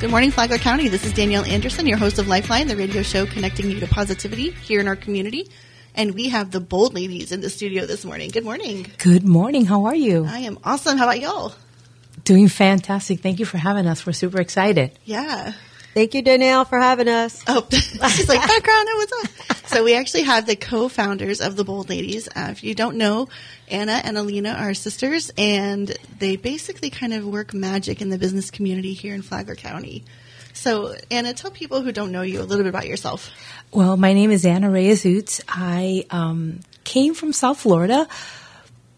Good morning, Flagler County. This is Danielle Anderson, your host of Lifeline, the radio show connecting you to positivity here in our community. And we have the bold ladies in the studio this morning. Good morning. Good morning. How are you? I am awesome. How about y'all? Doing fantastic. Thank you for having us. We're super excited. Yeah. Thank you, Danielle, for having us. Oh, she's like background. What's up? So we actually have the co-founders of the Bold Ladies. Uh, if you don't know, Anna and Alina are sisters, and they basically kind of work magic in the business community here in Flagler County. So, Anna, tell people who don't know you a little bit about yourself. Well, my name is Anna Reyes Utz. I um, came from South Florida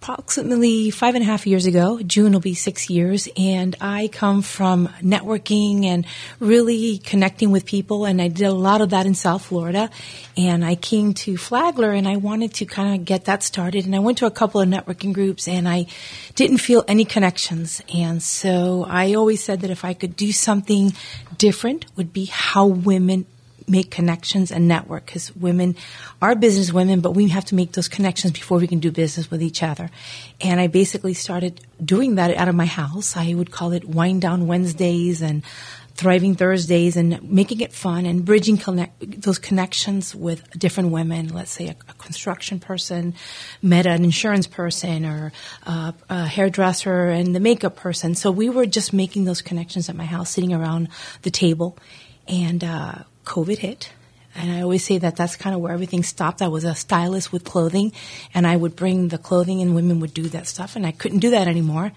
approximately five and a half years ago. June will be six years. And I come from networking and really connecting with people. And I did a lot of that in South Florida. And I came to Flagler and I wanted to kind of get that started. And I went to a couple of networking groups and I didn't feel any connections. And so I always said that if I could do something different would be how women make connections and network because women are business women, but we have to make those connections before we can do business with each other. And I basically started doing that out of my house. I would call it wind down Wednesdays and thriving Thursdays and making it fun and bridging connect, those connections with different women. Let's say a, a construction person met an insurance person or a, a hairdresser and the makeup person. So we were just making those connections at my house, sitting around the table. And uh, COVID hit. And I always say that that's kind of where everything stopped. I was a stylist with clothing and I would bring the clothing and women would do that stuff and I couldn't do that anymore.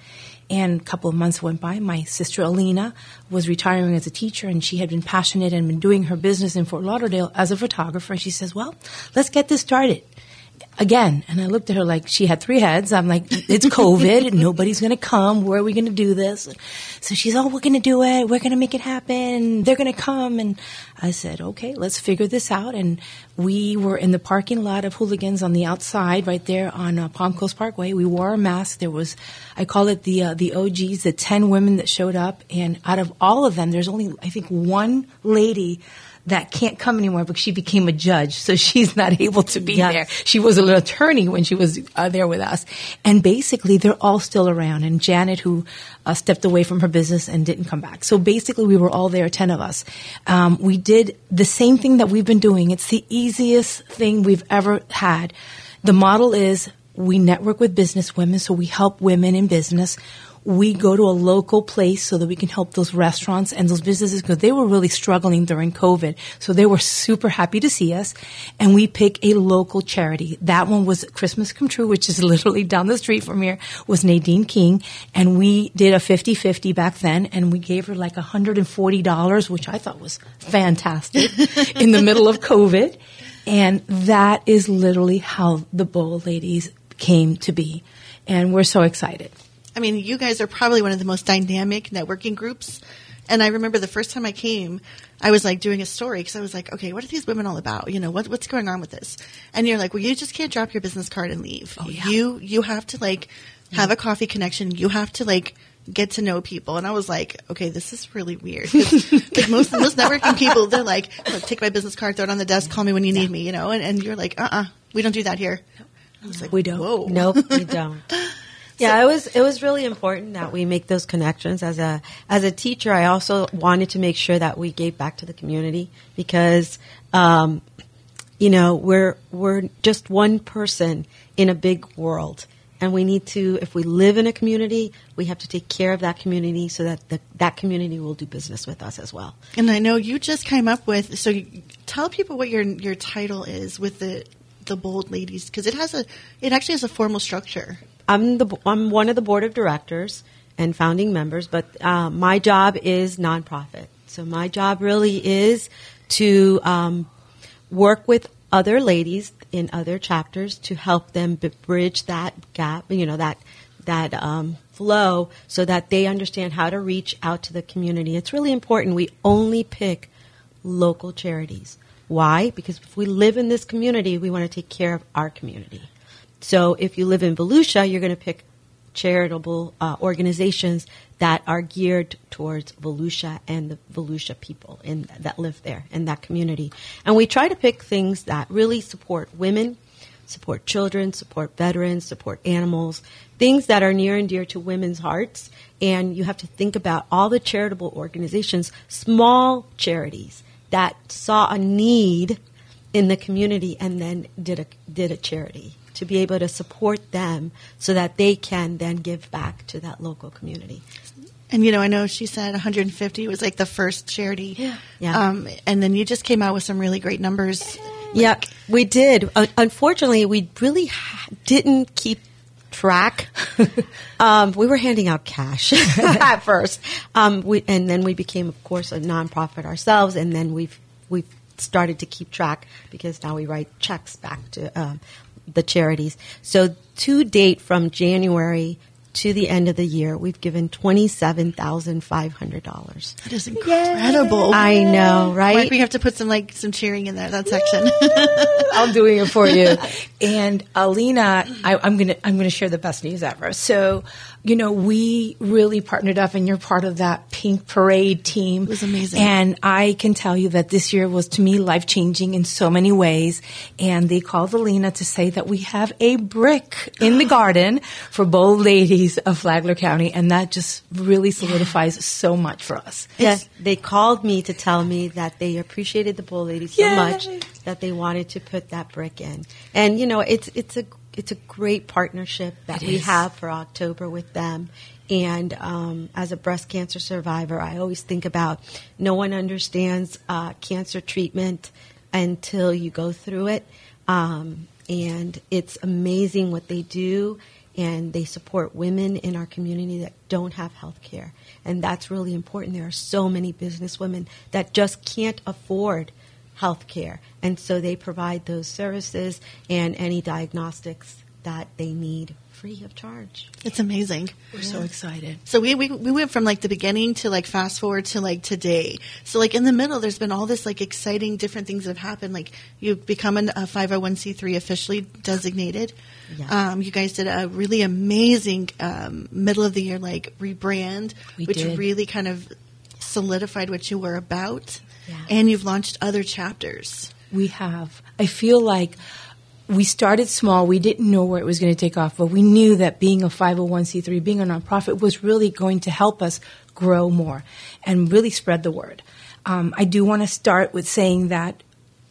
And a couple of months went by. My sister Alina was retiring as a teacher and she had been passionate and been doing her business in Fort Lauderdale as a photographer. And she says, well, let's get this started again. And I looked at her like she had three heads. I'm like, it's COVID. Nobody's going to come. Where are we going to do this? So she's, oh, we're going to do it. We're going to make it happen. They're going to come. And I said, okay, let's figure this out. And we were in the parking lot of hooligans on the outside right there on uh, Palm Coast Parkway. We wore a mask. There was, I call it the, uh, the OGs, the 10 women that showed up. And out of all of them, there's only, I think, one lady that can't come anymore because she became a judge, so she's not able to be yes. there. She was an attorney when she was uh, there with us, and basically they're all still around. And Janet, who uh, stepped away from her business and didn't come back, so basically we were all there, ten of us. Um, we did the same thing that we've been doing. It's the easiest thing we've ever had. The model is we network with business women, so we help women in business we go to a local place so that we can help those restaurants and those businesses because they were really struggling during COVID. So they were super happy to see us. And we pick a local charity. That one was Christmas Come True, which is literally down the street from here, was Nadine King. And we did a 50-50 back then and we gave her like $140, which I thought was fantastic in the middle of COVID. And that is literally how the Bold Ladies came to be. And we're so excited. I mean, you guys are probably one of the most dynamic networking groups. And I remember the first time I came, I was like doing a story because I was like, okay, what are these women all about? You know, what, what's going on with this? And you're like, well, you just can't drop your business card and leave. Oh, yeah. You, you have to like have a coffee connection. You have to like get to know people. And I was like, okay, this is really weird. like most, most networking people, they're like, look, take my business card, throw it on the desk, call me when you need me, you know, and, and you're like, uh-uh, we don't do that here. I was like, we don't. Whoa. Nope, we don't. Yeah, it was it was really important that we make those connections. As a as a teacher, I also wanted to make sure that we gave back to the community because, um, you know, we're we're just one person in a big world, and we need to. If we live in a community, we have to take care of that community so that the, that community will do business with us as well. And I know you just came up with. So you, tell people what your your title is with the the bold ladies because it has a it actually has a formal structure. I'm the I'm one of the board of directors and founding members, but uh, my job is nonprofit. So my job really is to um, work with other ladies in other chapters to help them bridge that gap. You know that that um, flow so that they understand how to reach out to the community. It's really important. We only pick local charities. Why? Because if we live in this community, we want to take care of our community. So if you live in Volusia, you're going to pick charitable uh, organizations that are geared towards Volusia and the Volusia people in, that live there in that community. And we try to pick things that really support women, support children, support veterans, support animals, things that are near and dear to women's hearts. And you have to think about all the charitable organizations, small charities that saw a need in the community and then did a did a charity to be able to support them so that they can then give back to that local community. And you know, I know she said 150 was like the first charity. Yeah. Yeah. Um, and then you just came out with some really great numbers. Yeah, we did. Uh, unfortunately, we really ha- didn't keep track. um, we were handing out cash at first, um, we, and then we became, of course, a nonprofit ourselves, and then we've we've started to keep track because now we write checks back to um, the charities. So to date, from January to the end of the year, we've given twenty-seven thousand five hundred dollars. That is incredible. I know, right? Like we have to put some like some cheering in there that section. I'm doing it for you. and Alina, I, I'm gonna I'm gonna share the best news ever. So, you know, we really partnered up, and you're part of that Pink Parade team. It was amazing. And I can tell you that this year was to me life changing in so many ways. And they called Alina to say that we have a brick in the garden for bold ladies of Flagler County, and that just really solidifies so much for us. Yes, they called me to tell me that they appreciated the bold Ladies so Yay. much that they wanted to put that brick in. And you know, it's it's a it's a great partnership that It we is. have for October with them. And um, as a breast cancer survivor, I always think about no one understands uh, cancer treatment until you go through it. Um, and it's amazing what they do, and they support women in our community that don't have health care. And that's really important. There are so many businesswomen that just can't afford health care. And so they provide those services and any diagnostics that they need free of charge. it's amazing. We're so excited. So we, we we went from like the beginning to like fast forward to like today. So like in the middle, there's been all this like exciting different things that have happened. Like you've become an, a 501c3 officially designated. Yeah. Um, you guys did a really amazing um, middle of the year like rebrand, We which did. really kind of solidified what you were about. Yeah. And you've launched other chapters. We have. I feel like we started small. We didn't know where it was going to take off, but we knew that being a 501c3, being a nonprofit, was really going to help us grow more and really spread the word. Um, I do want to start with saying that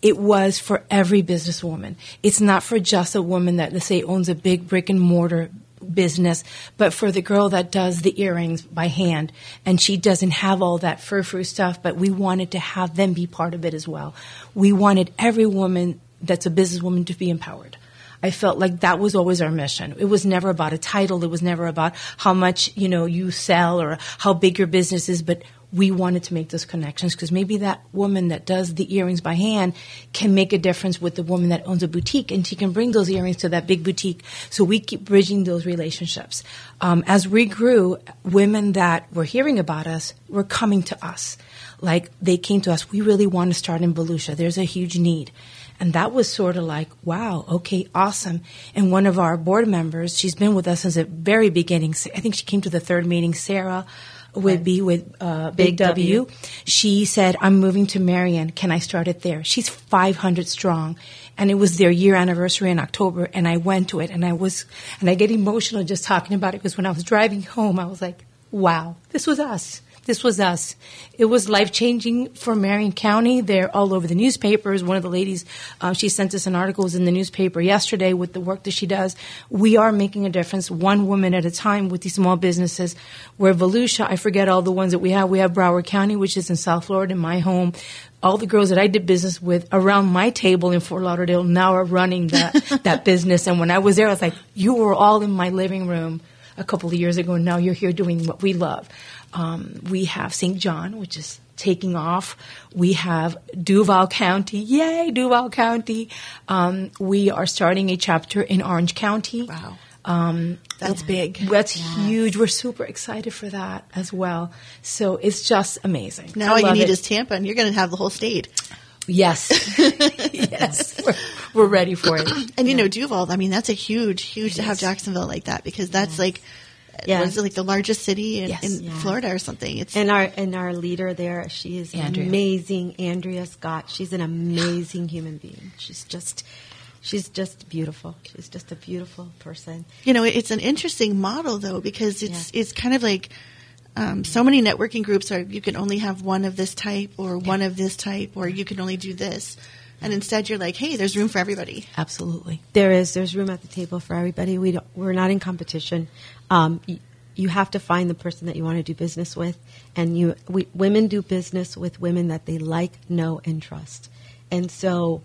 it was for every businesswoman. It's not for just a woman that, let's say, owns a big brick and mortar business, but for the girl that does the earrings by hand and she doesn't have all that frou-frou stuff, but we wanted to have them be part of it as well. We wanted every woman that's a businesswoman to be empowered. I felt like that was always our mission. It was never about a title. It was never about how much, you know, you sell or how big your business is, but we wanted to make those connections because maybe that woman that does the earrings by hand can make a difference with the woman that owns a boutique and she can bring those earrings to that big boutique. So we keep bridging those relationships. Um, as we grew, women that were hearing about us were coming to us. Like they came to us, we really want to start in Volusia. There's a huge need. And that was sort of like, wow, okay, awesome. And one of our board members, she's been with us since the very beginning. I think she came to the third meeting, Sarah would be with uh, Big, Big w. W. She said, I'm moving to Marion. Can I start it there? She's 500 strong. And it was their year anniversary in October. And I went to it and I was, and I get emotional just talking about it because when I was driving home, I was like, wow, this was us. This was us. It was life changing for Marion County. They're all over the newspapers. One of the ladies, uh, she sent us an article, was in the newspaper yesterday with the work that she does. We are making a difference, one woman at a time with these small businesses. Where Volusia, I forget all the ones that we have. We have Broward County, which is in South Florida, in my home. All the girls that I did business with around my table in Fort Lauderdale now are running that, that business. And when I was there, I was like, you were all in my living room a couple of years ago, and now you're here doing what we love. Um, we have St. John, which is taking off. We have Duval County. Yay, Duval County. Um, we are starting a chapter in Orange County. Wow. Um, That's big. That's huge. We're super excited for that as well. So it's just amazing. Now all you need it. is Tampa, and you're going to have the whole state. yes, yes. We're, we're ready for it. And you know, Duval, I mean, that's a huge, huge to have Jacksonville like that because that's like, Yeah. it, like the largest city in, Yes. in Yeah. Florida or something. It's And our and our leader there, she is Andrea. amazing. Andrea Scott. She's an amazing human being. She's just she's just beautiful. She's just a beautiful person. You know, it's an interesting model though because it's it's kind of like um, so many networking groups are you can only have one of this type or one of this type or you can only do this. And instead you're like, hey, there's room for everybody. Absolutely. There is. There's room at the table for everybody. We don't, we're not in competition. Um, you, have to find the person that you want to do business with, and you we, women do business with women that they like, know, and trust. And so,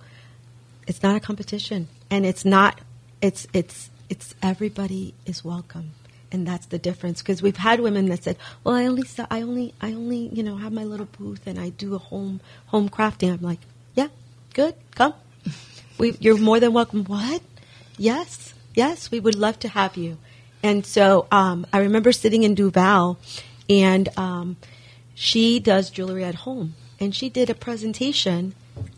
it's not a competition, and it's not. It's it's it's everybody is welcome, and that's the difference. Because we've had women that said, "Well, I only I only I only you know have my little booth and I do a home home crafting." I'm like, "Yeah, good, come." We, you're more than welcome. What? Yes, yes, we would love to have you. And so um, I remember sitting in Duval, and um, she does jewelry at home, and she did a presentation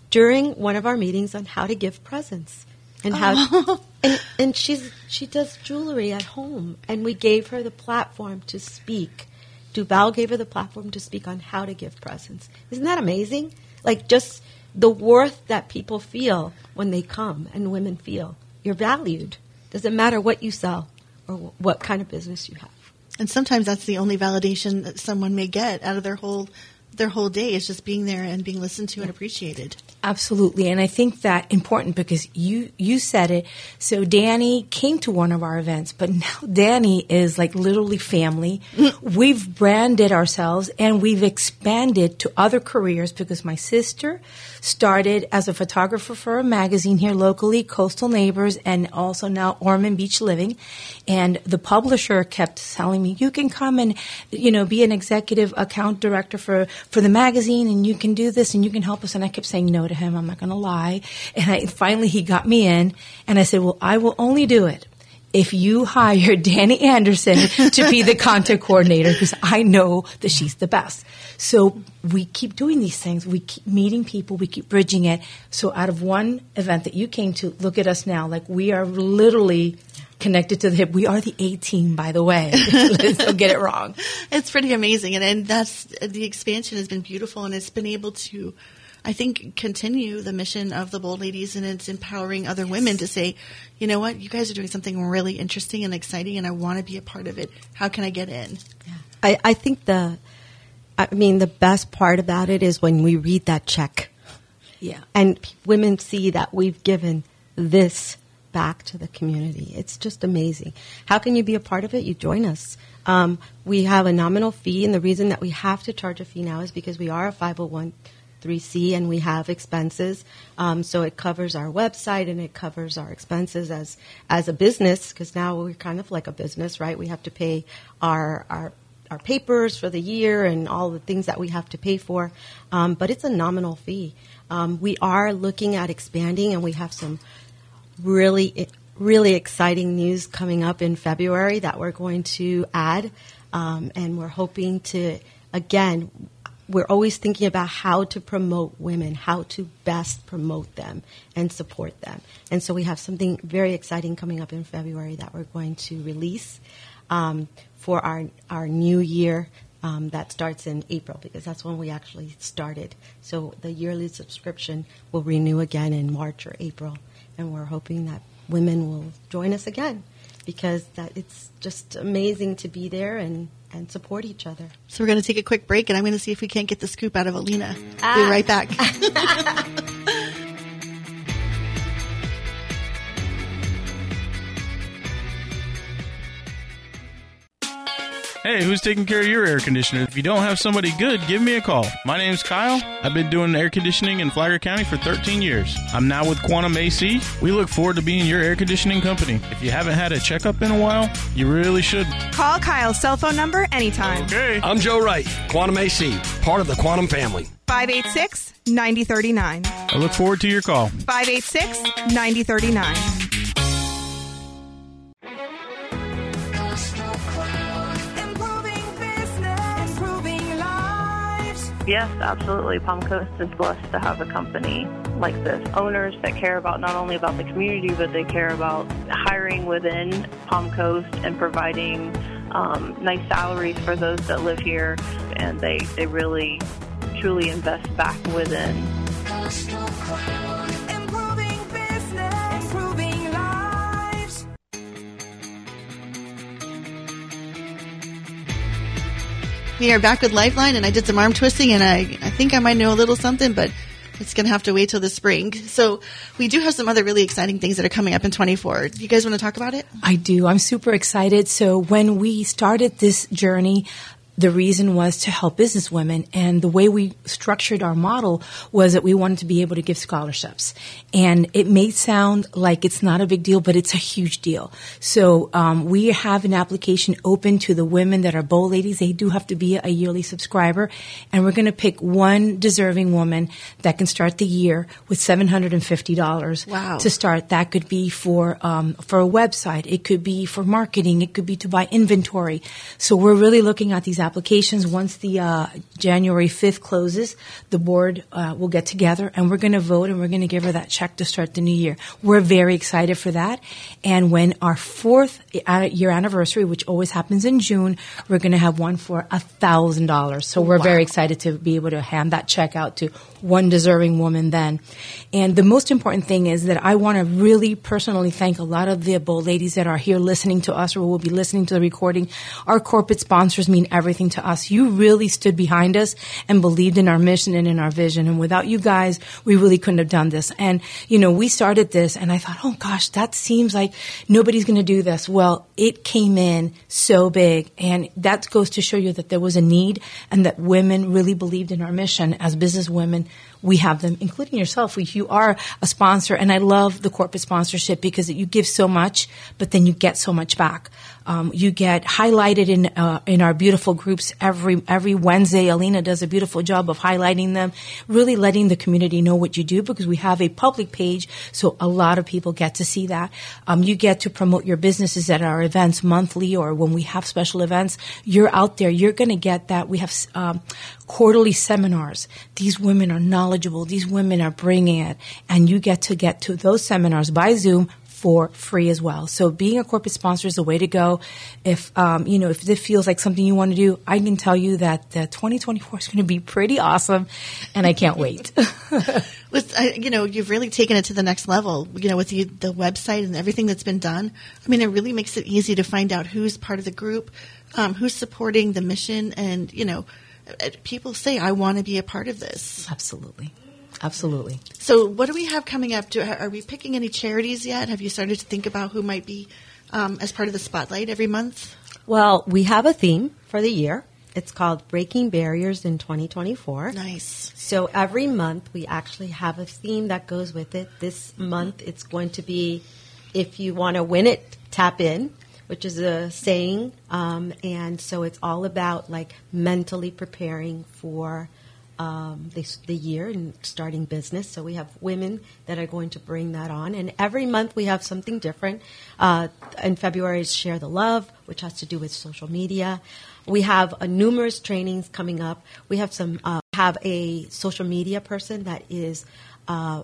during one of our meetings on how to give presents and how and, and she's she does jewelry at home, and we gave her the platform to speak. Duval gave her the platform to speak on how to give presents. Isn't that amazing? Like just the worth that people feel when they come and women feel. You're valued. Doesn't matter what you sell or wh- what kind of business you have. And sometimes that's the only validation that someone may get out of their whole their whole day is just being there and being listened to and appreciated. Absolutely, and I think that important because you you said it. So Danny came to one of our events, but now Danny is like literally family. we've branded ourselves and we've expanded to other careers because my sister started as a photographer for a magazine here locally, Coastal Neighbors, and also now Ormond Beach Living. And the publisher kept telling me, "You can come and you know be an executive account director for for the magazine, and you can do this, and you can help us." And I kept saying no to him. I'm not going to lie. And I, finally, he got me in, and I said, "Well, I will only do it." If you hire Danny Anderson to be the content coordinator, because I know that she's the best. So we keep doing these things. We keep meeting people. We keep bridging it. So out of one event that you came to, look at us now. Like we are literally connected to the hip. We are the A team, by the way. Don't get it wrong. It's pretty amazing, and, and that's the expansion has been beautiful, and it's been able to, I think, continue the mission of the Bold Ladies, and it's empowering other women to say, you know what, you guys are doing something really interesting and exciting, and I want to be a part of it. How can I get in? I, I think the, I mean, the best part about it is when we read that check Yeah. and women see that we've given this back to the community. It's just amazing. How can you be a part of it? You join us. Um, we have a nominal fee, and the reason that we have to charge a fee now is because we are a 501c and we have expenses. Um, so it covers our website and it covers our expenses as as a business because now we're kind of like a business, right? We have to pay our our our papers for the year and all the things that we have to pay for. Um, but it's a nominal fee. Um, we are looking at expanding, and we have some really, really exciting news coming up in February that we're going to add. Um, and we're hoping to, again, we're always thinking about how to promote women, how to best promote them and support them. And so we have something very exciting coming up in February that we're going to release um, for our, our new year um, that starts in April because that's when we actually started. So the yearly subscription will renew again in March or April, and we're hoping that women will join us again because that it's just amazing to be there and, and support each other. So we're going to take a quick break, and I'm going to see if we can't get the scoop out of Alina. Be ah. right back. Hey, who's taking care of your air conditioner? If you don't have somebody good, give me a call. My name's Kyle. I've been doing air conditioning in Flagler County for 13 years. I'm now with Quantum AC. We look forward to being your air conditioning company. If you haven't had a checkup in a while, you really should. Call Kyle's cell phone number anytime. Okay. I'm Joe Wright, Quantum AC, part of the Quantum family. 586 9039. I look forward to your call. 586 9039. Yes, absolutely. Palm Coast is blessed to have a company like this. Owners that care about not only about the community, but they care about hiring within Palm Coast and providing um, nice salaries for those that live here. And they, they really, truly invest back within. We are back with Lifeline, and I did some arm twisting, and I, I think I might know a little something, but it's going to have to wait till the spring. So we do have some other really exciting things that are coming up in 24. Do you guys want to talk about it? I do. I'm super excited. So when we started this journey, the reason was to help business women and the way we structured our model was that we wanted to be able to give scholarships. And it may sound like it's not a big deal but it's a huge deal. So um, we have an application open to the women that are bold ladies. They do have to be a yearly subscriber. And we're going to pick one deserving woman that can start the year with $750 Wow. to start. That could be for um, for a website. It could be for marketing. It could be to buy inventory. So we're really looking at these applications once the uh, january 5th closes the board uh, will get together and we're going to vote and we're going to give her that check to start the new year. We're very excited for that. And when our fourth uh, year anniversary which always happens in june we're going to have one for a thousand dollars. So we're very excited to be able to hand that check out to one deserving woman then. And the most important thing is that I want to really personally thank a lot of the bold ladies that are here listening to us or will be listening to the recording. Our corporate sponsors mean everything to us. You really stood behind us and believed in our mission and in our vision. And without you guys, we really couldn't have done this. And, you know, we started this and I thought, oh gosh, that seems like nobody's going to do this. Well, it came in so big and that goes to show you that there was a need and that women really believed in our mission as business women we have them, including yourself. You are a sponsor, and I love the corporate sponsorship because you give so much, but then you get so much back. Um, you get highlighted in uh, in our beautiful groups every every Wednesday. Alina does a beautiful job of highlighting them, really letting the community know what you do because we have a public page, so a lot of people get to see that. Um, you get to promote your businesses at our events monthly or when we have special events. You're out there. You're going to get that. We have um, quarterly seminars. These women are knowledgeable. These women are bringing it, and you get to get to those seminars by Zoom for free as well. So being a corporate sponsor is the way to go. If um, you know if this feels like something you want to do, I can tell you that uh, 2024 is going to be pretty awesome, and I can't wait. I, you know, you've really taken it to the next level. You know, with the, the website and everything that's been done. I mean, it really makes it easy to find out who's part of the group, um, who's supporting the mission, and you know, uh, people say, "I want to be a part of this." Absolutely, absolutely. So, what do we have coming up? Do, are we picking any charities yet? Have you started to think about who might be um, as part of the spotlight every month? Well, we have a theme for the year. It's called Breaking Barriers in 2024. Nice. So every month we actually have a theme that goes with it. This month it's going to be if you want to win it, tap in, which is a saying. Um, and so it's all about like mentally preparing for um, the, the year and starting business. So we have women that are going to bring that on. And every month we have something different. Uh, in February is Share the Love, which has to do with social media. We have uh, numerous trainings coming up. We have some uh, have a social media person that is uh,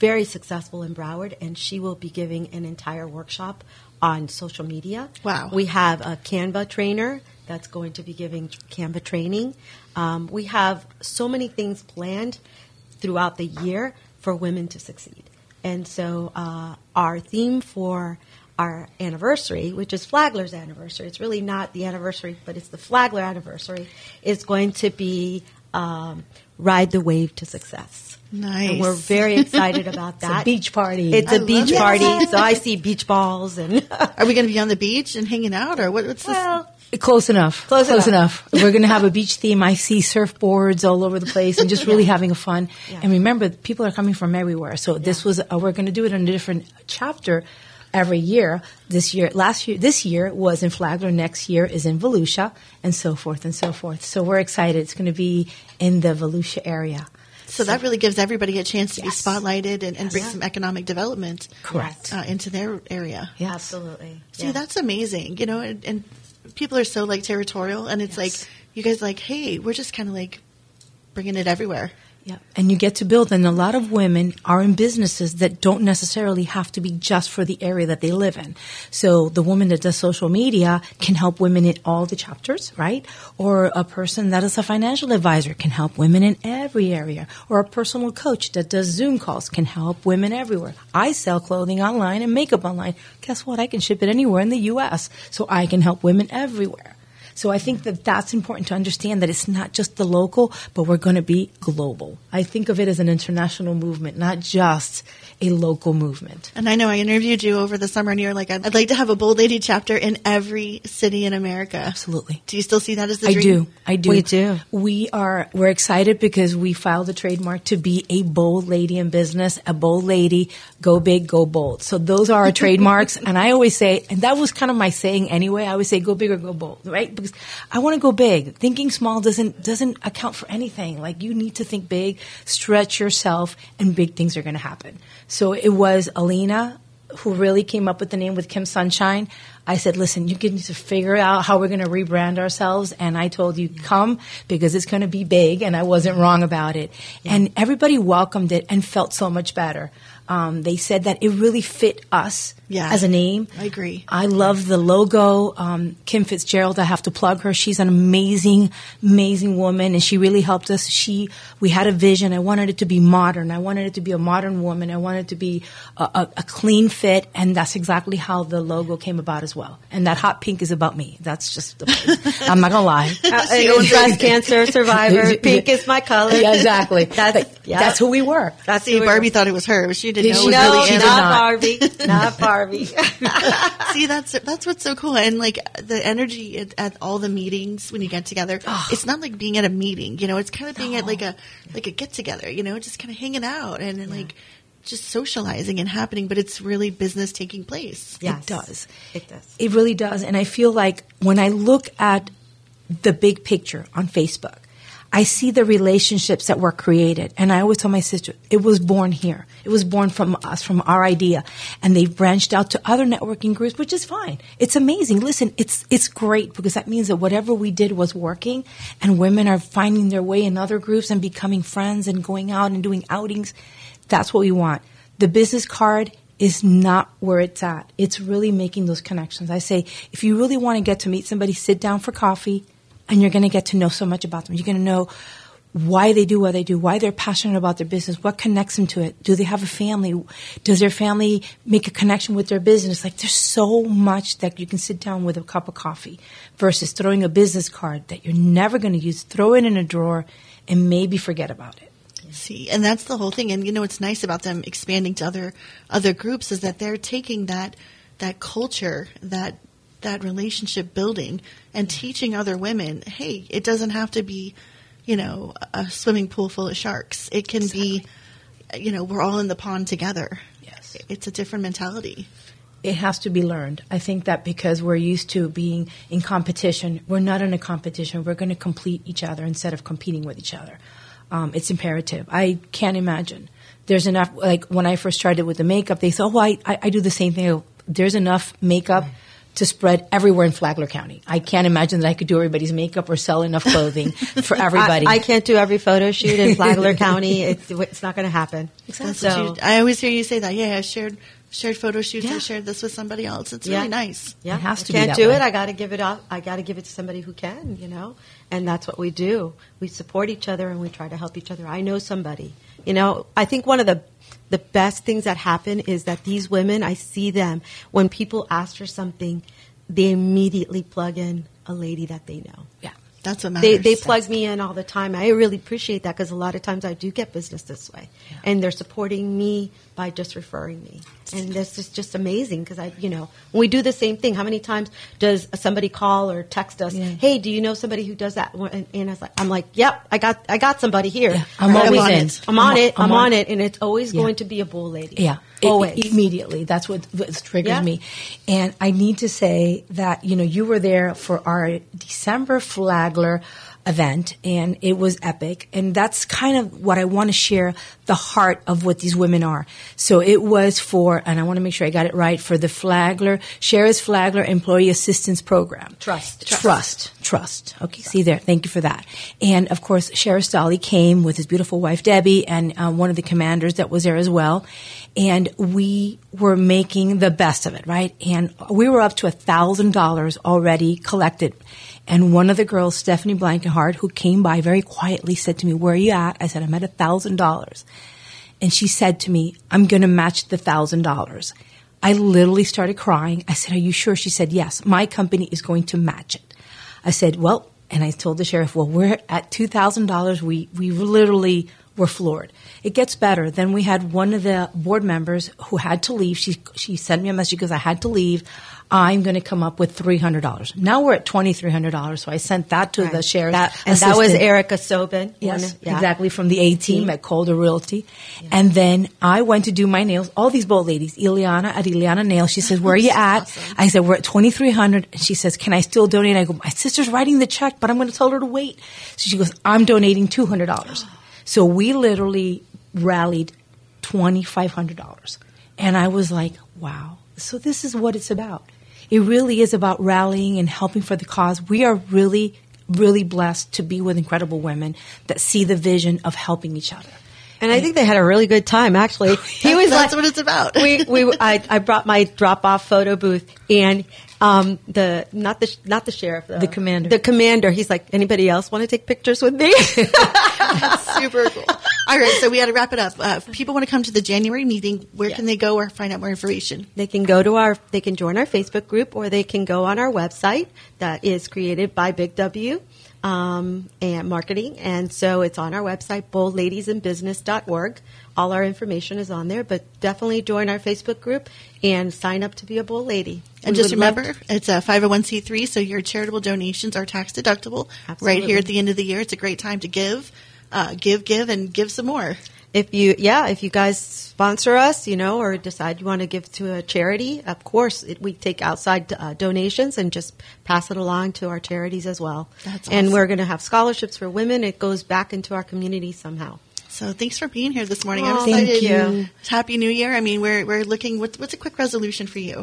very successful in Broward, and she will be giving an entire workshop on social media. Wow. We have a Canva trainer that's going to be giving Canva training. Um, we have so many things planned throughout the year for women to succeed. And so uh, our theme for our anniversary, which is Flagler's anniversary, it's really not the anniversary, but it's the Flagler anniversary, is going to be um, Ride the Wave to Success. Nice. And we're very excited about It's a that. beach party. It's I a beach it. party, so I see beach balls and Are we going to be on the beach and hanging out, or what, what's this? well, Close enough. Close enough. enough. We're going to have a beach theme. I see surfboards all over the place and just really having a fun. Yeah. And remember, people are coming from everywhere. So this was, uh, we're going to do it in a different chapter every year. This year, last year, this year was in Flagler. Next year is in Volusia and so forth and so forth. So we're excited. It's going to be in the Volusia area. So that really gives everybody a chance to Yes. be spotlighted and, and bring Yeah. some economic development Correct. uh, into their area. Yes. absolutely. See, Yeah. that's amazing. You know, and, and people are so like territorial, and it's Yes. like you guys like, hey, we're just kind of like bringing it everywhere. Yeah, and you get to build. And a lot of women are in businesses that don't necessarily have to be just for the area that they live in. So the woman that does social media can help women in all the chapters, right? Or a person that is a financial advisor can help women in every area. Or a personal coach that does Zoom calls can help women everywhere. I sell clothing online and makeup online. Guess what? I can ship it anywhere in the U.S. So I can help women everywhere. So I think that that's important to understand that it's not just the local, but we're going to be global. I think of it as an international movement, not just a local movement. And I know I interviewed you over the summer, and you're like, I'd, like to have a bold lady chapter in every city in America. Absolutely. Do you still see that as the I dream? do. I do. We do. We are. We're excited because we filed a trademark to be a bold lady in business. A bold lady, go big, go bold. So those are our trademarks. And I always say, and that was kind of my saying anyway. I always say, go big or go bold, right? Because I want to go big. Thinking small doesn't doesn't account for anything. Like you need to think big, stretch yourself, and big things are going to happen. So it was Alina who really came up with the name with Kim Sunshine. I said, listen, you need to figure out how we're going to rebrand ourselves. And I told you, come because it's going to be big. And I wasn't wrong about it. And everybody welcomed it and felt so much better. Um, they said that it really fit us Yeah. as a name. I agree. I love the logo. Um, Kim Fitzgerald, I have to plug her. She's an amazing, amazing woman, and she really helped us. She, we had a vision. I wanted it to be modern. I wanted it to be a modern woman. I wanted it to be a, a, a clean fit, and that's exactly how the logo came about as well. And that hot pink is about me. That's just, the, I'm not gonna lie. Uh, breast cancer survivor. Pink is my color. Yeah, exactly. That's yeah. That's who we were. That's See, who we Barbie were. thought it was her, but she didn't Did know she it was No, really She did Anna. not not. Barbie. Not Barbie. See, that's that's what's so cool, and like the energy at, at all the meetings when you get together. It's not like being at a meeting, you know. It's kind of being at like a like a get together, you know, just kind of hanging out and, and like just socializing and happening. But it's really business taking place. Yes. It does. It does. It really does. And I feel like when I look at the big picture on Facebook, I see the relationships that were created. And I always tell my sister, it was born here. It was born from us, from our idea. And they've branched out to other networking groups, which is fine. It's amazing. Listen, it's, it's great because that means that whatever we did was working and women are finding their way in other groups and becoming friends and going out and doing outings. That's what we want. The business card is not where it's at. It's really making those connections. I say, if you really want to get to meet somebody, sit down for coffee and you're going to get to know so much about them. You're going to know why they do what they do, why they're passionate about their business, what connects them to it. Do they have a family? Does their family make a connection with their business? Like there's so much that you can sit down with a cup of coffee versus throwing a business card that you're never going to use, throw it in a drawer and maybe forget about it. See, and that's the whole thing. And you know, what's nice about them expanding to other other groups is that they're taking that that culture, that that relationship building, and teaching other women. Hey, it doesn't have to be, you know, a swimming pool full of sharks. It can be, you know, we're all in the pond together. Yes. It's a different mentality. it has to be learned. I think that because we're used to being in competition, we're not in a competition. We're going to complete each other instead of competing with each other. Um, it's imperative. I can't imagine. There's enough, like when I first started with the makeup, they said, oh, I, I, I do the same thing. There's enough makeup to spread everywhere in Flagler County. I can't imagine that I could do everybody's makeup or sell enough clothing for everybody. I, I can't do every photo shoot in Flagler County. It's, it's not going to happen. That's So, you, I always hear you say that. Yeah, I shared shared photo shoots. I shared this with somebody else. It's Yeah. really nice. yeah, It has to be can't that do way. it. I got to give it up. I got to give it to somebody who can. You know, and that's what we do. We support each other and we try to help each other. I know somebody. You know, I think one of the the best things that happen is that these women, I see them when people ask for something, they immediately plug in a lady that they know. yeah. That's what They, matters. they plug me in all the time. I really appreciate that because a lot of times I do get business this way, and they're supporting me by just referring me, and this is just amazing because I, you know, when we do the same thing, how many times does somebody call or text us? Yeah. Hey, do you know somebody who does that? And, and I was like, I'm like, yep, I got, I got somebody here. Yeah, I'm Right? always on in. it. I'm on it. I'm, I'm on it, and it's always Yeah. going to be a bold lady. Yeah. Always. it- immediately. That's what, what triggers Yeah. me. And I need to say that, you know, you were there for our December Flagler event and it was epic. And that's kind of what I want to share the heart of what these women are. So it was for, and I want to make sure I got it right, for the Flagler, Sheriff's Flagler Employee Assistance Program. Trust. Trust. Trust. Okay, see there. Thank you for that. And of course, Sheriff Staly came with his beautiful wife Debbie and um, one of the commanders that was there as well. And we were making the best of it, right? And we were up to a thousand dollars already collected. And one of the girls, Stephanie Blankenhart, who came by very quietly, said to me, "Where are you at?" I said, "I'm at a thousand dollars." And she said to me, I'm going to match the thousand dollars. I literally started crying. I said, Are you sure? She said, Yes, my company is going to match it. I said, well, and I told the sheriff, well, we're at $2,000. We, we literally were floored. It gets better. Then we had one of the board members who had to leave. She, she sent me a message because I had to leave. I'm going to come up with $300. Now we're at $2,300. So I sent that to the sheriff's That, and that was. Erica Sobin. Yes, yeah. exactly from the A team mm-hmm. at Calder Realty. And then I went to do my nails. All these bold ladies, Ileana at Ileana Nails. She says, "Where are you at?" I said, "We're at twenty three hundred. And she says, "Can I still donate?" I go, "My sister's writing the check, but I'm going to tell her to wait." So she goes, "I'm donating two hundred dollars." So we literally rallied twenty five hundred dollars, and I was like, "Wow!" So this is what it's about. It really is about rallying and helping for the cause. We are really, really blessed to be with incredible women that see the vision of helping each other. And I think they had a really good time. Actually, he was That's like, what it's about. we, we, I, I brought my drop off photo booth, and um, the not the not the sheriff, though. The commander. the commander. He's like, anybody else want to take pictures with me? That's Super cool. All right, so we got to wrap it up. Uh, if people want to come to the January meeting, where can they go or find out more information? They can go to our, they can join our Facebook group, or they can go on our website that is created by Big W um, and marketing, and so it's on our website, boldladiesinbusiness.org. All our information is on there, but definitely join our Facebook group and sign up to be a bold lady. And We just remember, it's a 501c3, so your charitable donations are tax deductible right here at the end of the year. It's a great time to give, uh, give, give, and give some more. if you yeah if you guys sponsor us you know or decide you want to give to a charity of course it, we take outside uh, donations and just pass it along to our charities as well That's and we're going to have scholarships for women it goes back into our community somehow So thanks for being here this morning. I'm excited. thank you. Happy New Year. I mean, we're, we're looking, what's, what's a quick resolution for you?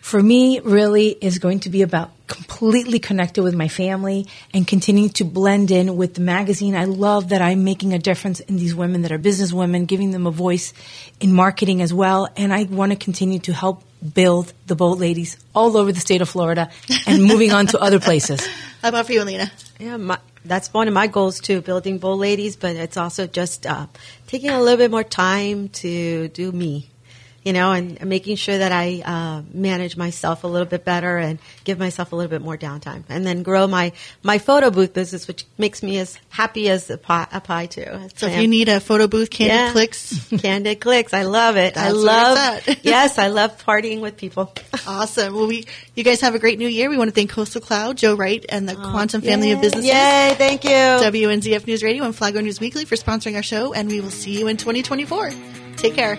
For me, really is going to be about completely connected with my family and continuing to blend in with the magazine. I love that I'm making a difference in these women that are business women, giving them a voice in marketing as well. And I want to continue to help build the bold ladies all over the state of Florida and moving on to other places. How about for you, Alina? yeah my, that's one of my goals too building bold ladies but it's also just uh, taking a little bit more time to do me you know and making sure that i uh, manage myself a little bit better and give myself a little bit more downtime and then grow my my photo booth business which makes me as happy as a pie, a pie too So if you need a photo booth, Candid Yeah. Clicks, Candid clicks. I love it. I That's where love. yes, I love partying with people. Awesome. Well, we you guys have a great new year. We want to thank Coastal Cloud, Joe Wright, and the Quantum Family of Businesses. Yay! Thank you. WNZF News Radio and Flagler News Weekly for sponsoring our show, and we will see you in 2024. Take care.